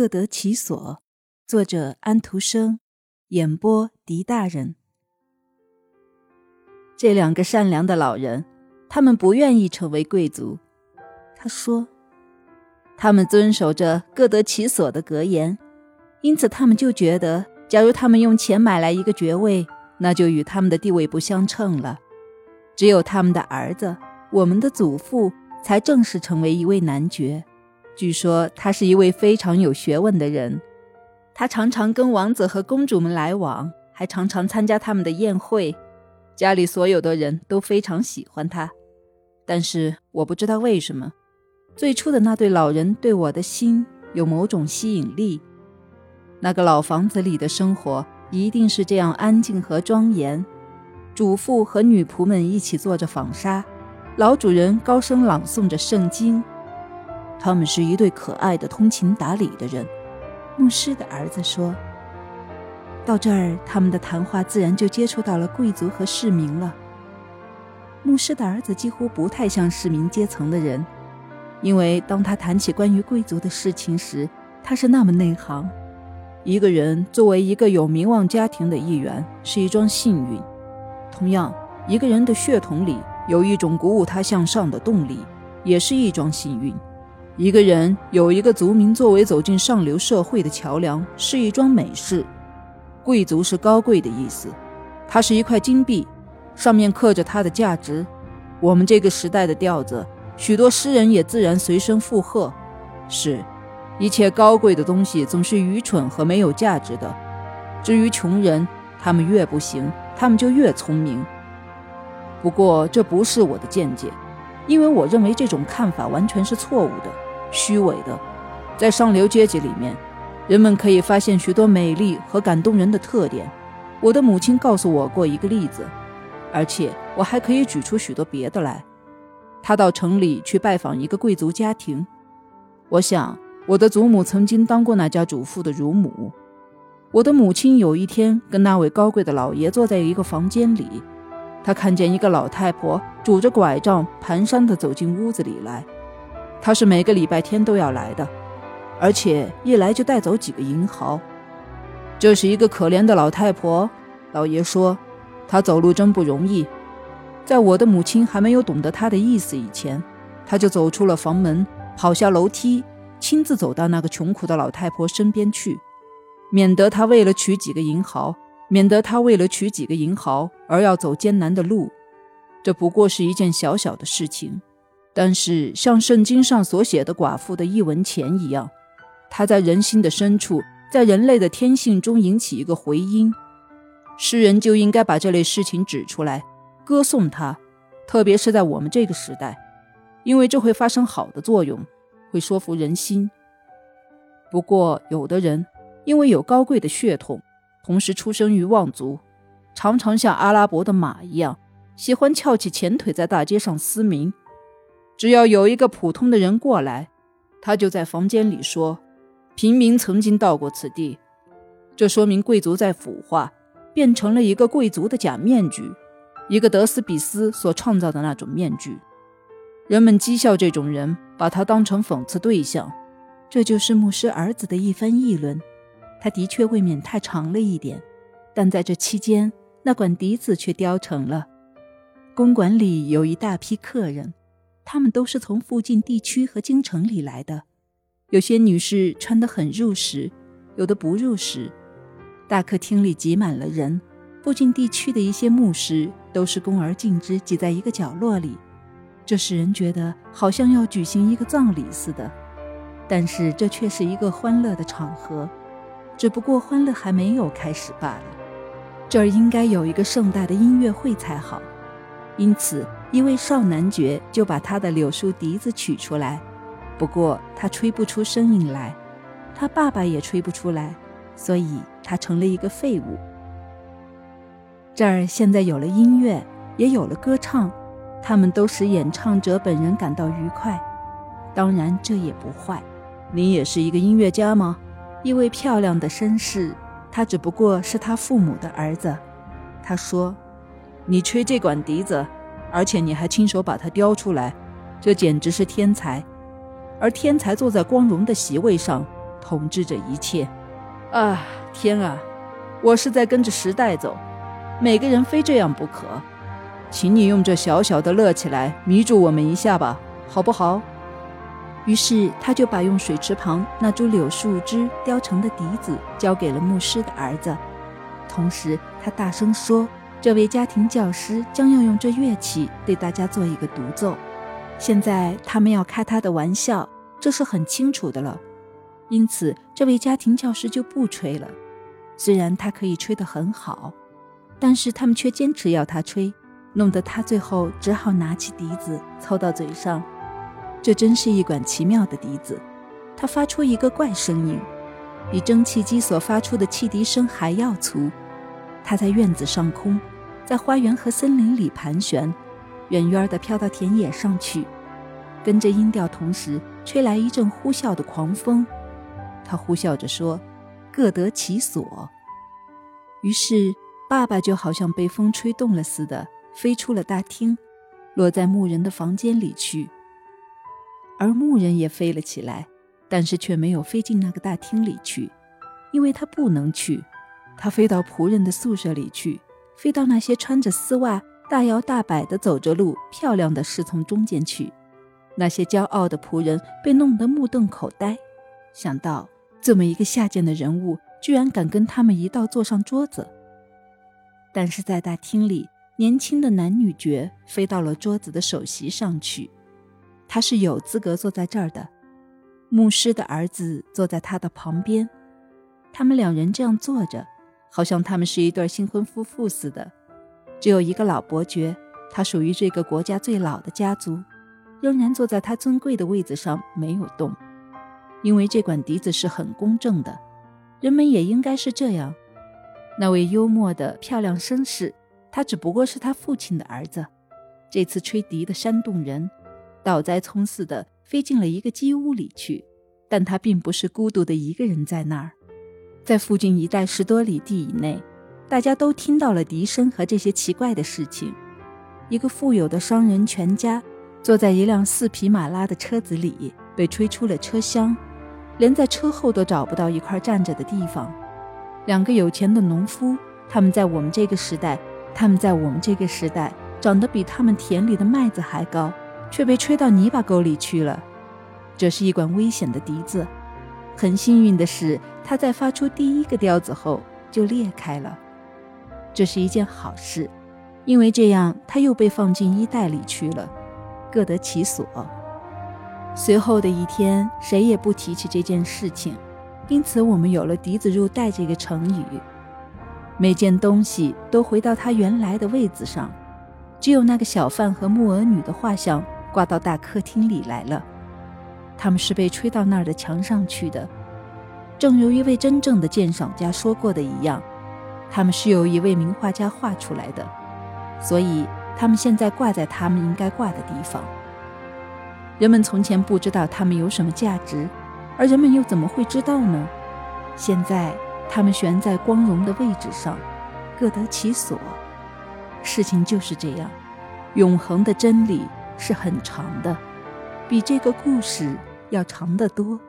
各得其所。作者安徒生，演播狄大人。这两个善良的老人，他们不愿意成为贵族。他说，他们遵守着各得其所的格言，因此他们就觉得，假如他们用钱买来一个爵位，那就与他们的地位不相称了。只有他们的儿子，我们的祖父，才正式成为一位男爵。据说他是一位非常有学问的人。他常常跟王子和公主们来往，还常常参加他们的宴会。家里所有的人都非常喜欢他，但是我不知道为什么，最初的那对老人对我的心有某种吸引力。那个老房子里的生活一定是这样安静和庄严。主妇和女仆们一起做着纺纱，老主人高声朗诵着圣经。他们是一对可爱的、通情达理的人。牧师的儿子说：“到这儿，他们的谈话自然就接触到了贵族和市民了。牧师的儿子几乎不太像市民阶层的人，因为当他谈起关于贵族的事情时，他是那么内行。一个人作为一个有名望家庭的一员是一桩幸运，同样，一个人的血统里有一种鼓舞他向上的动力，也是一桩幸运。”一个人有一个族名作为走进上流社会的桥梁，是一桩美事。贵族是高贵的意思，它是一块金币，上面刻着它的价值。我们这个时代的调子，许多诗人也自然随声附和。是，一切高贵的东西总是愚蠢和没有价值的。至于穷人，他们越不行，他们就越聪明。不过这不是我的见解，因为我认为这种看法完全是错误的。虚伪的，在上流阶级里面，人们可以发现许多美丽和感动人的特点。我的母亲告诉我过一个例子，而且我还可以举出许多别的来。她到城里去拜访一个贵族家庭，我想我的祖母曾经当过那家主妇的乳母。我的母亲有一天跟那位高贵的老爷坐在一个房间里，他看见一个老太婆拄着拐杖蹒跚地走进屋子里来。她是每个礼拜天都要来的，而且一来就带走几个银毫。这是一个可怜的老太婆，老爷说，她走路真不容易。在我的母亲还没有懂得她的意思以前，他就走出了房门，跑下楼梯，亲自走到那个穷苦的老太婆身边去，免得她为了取几个银毫，免得他为了取几个银毫而要走艰难的路。这不过是一件小小的事情。但是，像圣经上所写的寡妇的一文钱一样，它在人心的深处，在人类的天性中引起一个回音。诗人就应该把这类事情指出来，歌颂它，特别是在我们这个时代，因为这会发生好的作用，会说服人心。不过，有的人因为有高贵的血统，同时出生于望族，常常像阿拉伯的马一样，喜欢翘起前腿在大街上嘶鸣。只要有一个普通的人过来，他就在房间里说：“平民曾经到过此地。”这说明贵族在腐化，变成了一个贵族的假面具，一个德斯比斯所创造的那种面具。人们讥笑这种人，把他当成讽刺对象。这就是牧师儿子的一番议论。他的确未免太长了一点，但在这期间，那管笛子却雕成了。公馆里有一大批客人。他们都是从附近地区和京城里来的，有些女士穿得很入时，有的不入时。大客厅里挤满了人，附近地区的一些牧师都是恭而敬之，挤在一个角落里，这使人觉得好像要举行一个葬礼似的。但是这却是一个欢乐的场合，只不过欢乐还没有开始罢了。这儿应该有一个盛大的音乐会才好，因此。一位少男爵就把他的柳树笛子取出来，不过他吹不出声音来，他爸爸也吹不出来，所以他成了一个废物。这儿现在有了音乐，也有了歌唱，他们都使演唱者本人感到愉快。当然，这也不坏。你也是一个音乐家吗？一位漂亮的绅士，他只不过是他父母的儿子。他说：“你吹这管笛子。”而且你还亲手把它雕出来，这简直是天才。而天才坐在光荣的席位上，统治着一切。啊，天啊！我是在跟着时代走，每个人非这样不可。请你用这小小的乐起来迷住我们一下吧，好不好？于是他就把用水池旁那株柳树枝雕成的笛子交给了牧师的儿子，同时他大声说：“这位家庭教师将要用这乐器对大家做一个独奏。现在他们要开他的玩笑，这是很清楚的了。因此，这位家庭教师就不吹了。虽然他可以吹得很好，但是他们却坚持要他吹，弄得他最后只好拿起笛子凑到嘴上。”这真是一管奇妙的笛子，它发出一个怪声音，比蒸汽机所发出的汽笛声还要粗。它在院子上空，在花园和森林里盘旋，远远地飘到田野上去，跟着音调同时吹来一阵呼啸的狂风。他呼啸着说：“各得其所。”于是爸爸就好像被风吹动了似的，飞出了大厅，落在牧人的房间里去。而牧人也飞了起来，但是却没有飞进那个大厅里去，因为他不能去。他飞到仆人的宿舍里去，飞到那些穿着丝袜、大摇大摆地走着路、漂亮的侍从中间去。那些骄傲的仆人被弄得目瞪口呆，想到这么一个下贱的人物，居然敢跟他们一道坐上桌子。但是在大厅里，年轻的男女爵飞到了桌子的首席上去。他是有资格坐在这儿的。牧师的儿子坐在他的旁边，他们两人这样坐着，好像他们是一对新婚夫妇似的。只有一个老伯爵，他属于这个国家最老的家族，仍然坐在他尊贵的位子上没有动，因为这管笛子是很公正的。人们也应该是这样。那位幽默的漂亮绅士，他只不过是他父亲的儿子。这次吹笛的煽动人。倒栽葱似的飞进了一个鸡屋里去，但他并不是孤独的一个人在那儿，在附近一带十多里地以内，大家都听到了笛声和这些奇怪的事情。一个富有的商人全家坐在一辆四匹马拉的车子里，被吹出了车厢，连在车后都找不到一块站着的地方。两个有钱的农夫，他们在我们这个时代，他们在我们这个时代长得比他们田里的麦子还高。却被吹到泥巴沟里去了。这是一管危险的笛子。很幸运的是，它在发出第一个调子后就裂开了。这是一件好事，因为这样它又被放进衣袋里去了，各得其所。随后的一天，谁也不提起这件事情，因此我们有了“笛子入袋”这个成语。每件东西都回到它原来的位子上，只有那个小贩和木鹅女的画像。挂到大客厅里来了，他们是被吹到那儿的墙上去的。正如一位真正的鉴赏家说过的一样，他们是由一位名画家画出来的，所以他们现在挂在他们应该挂的地方。人们从前不知道他们有什么价值，而人们又怎么会知道呢？现在他们悬在光荣的位置上，各得其所。事情就是这样，永恒的真理。是很长的，比这个故事要长得多。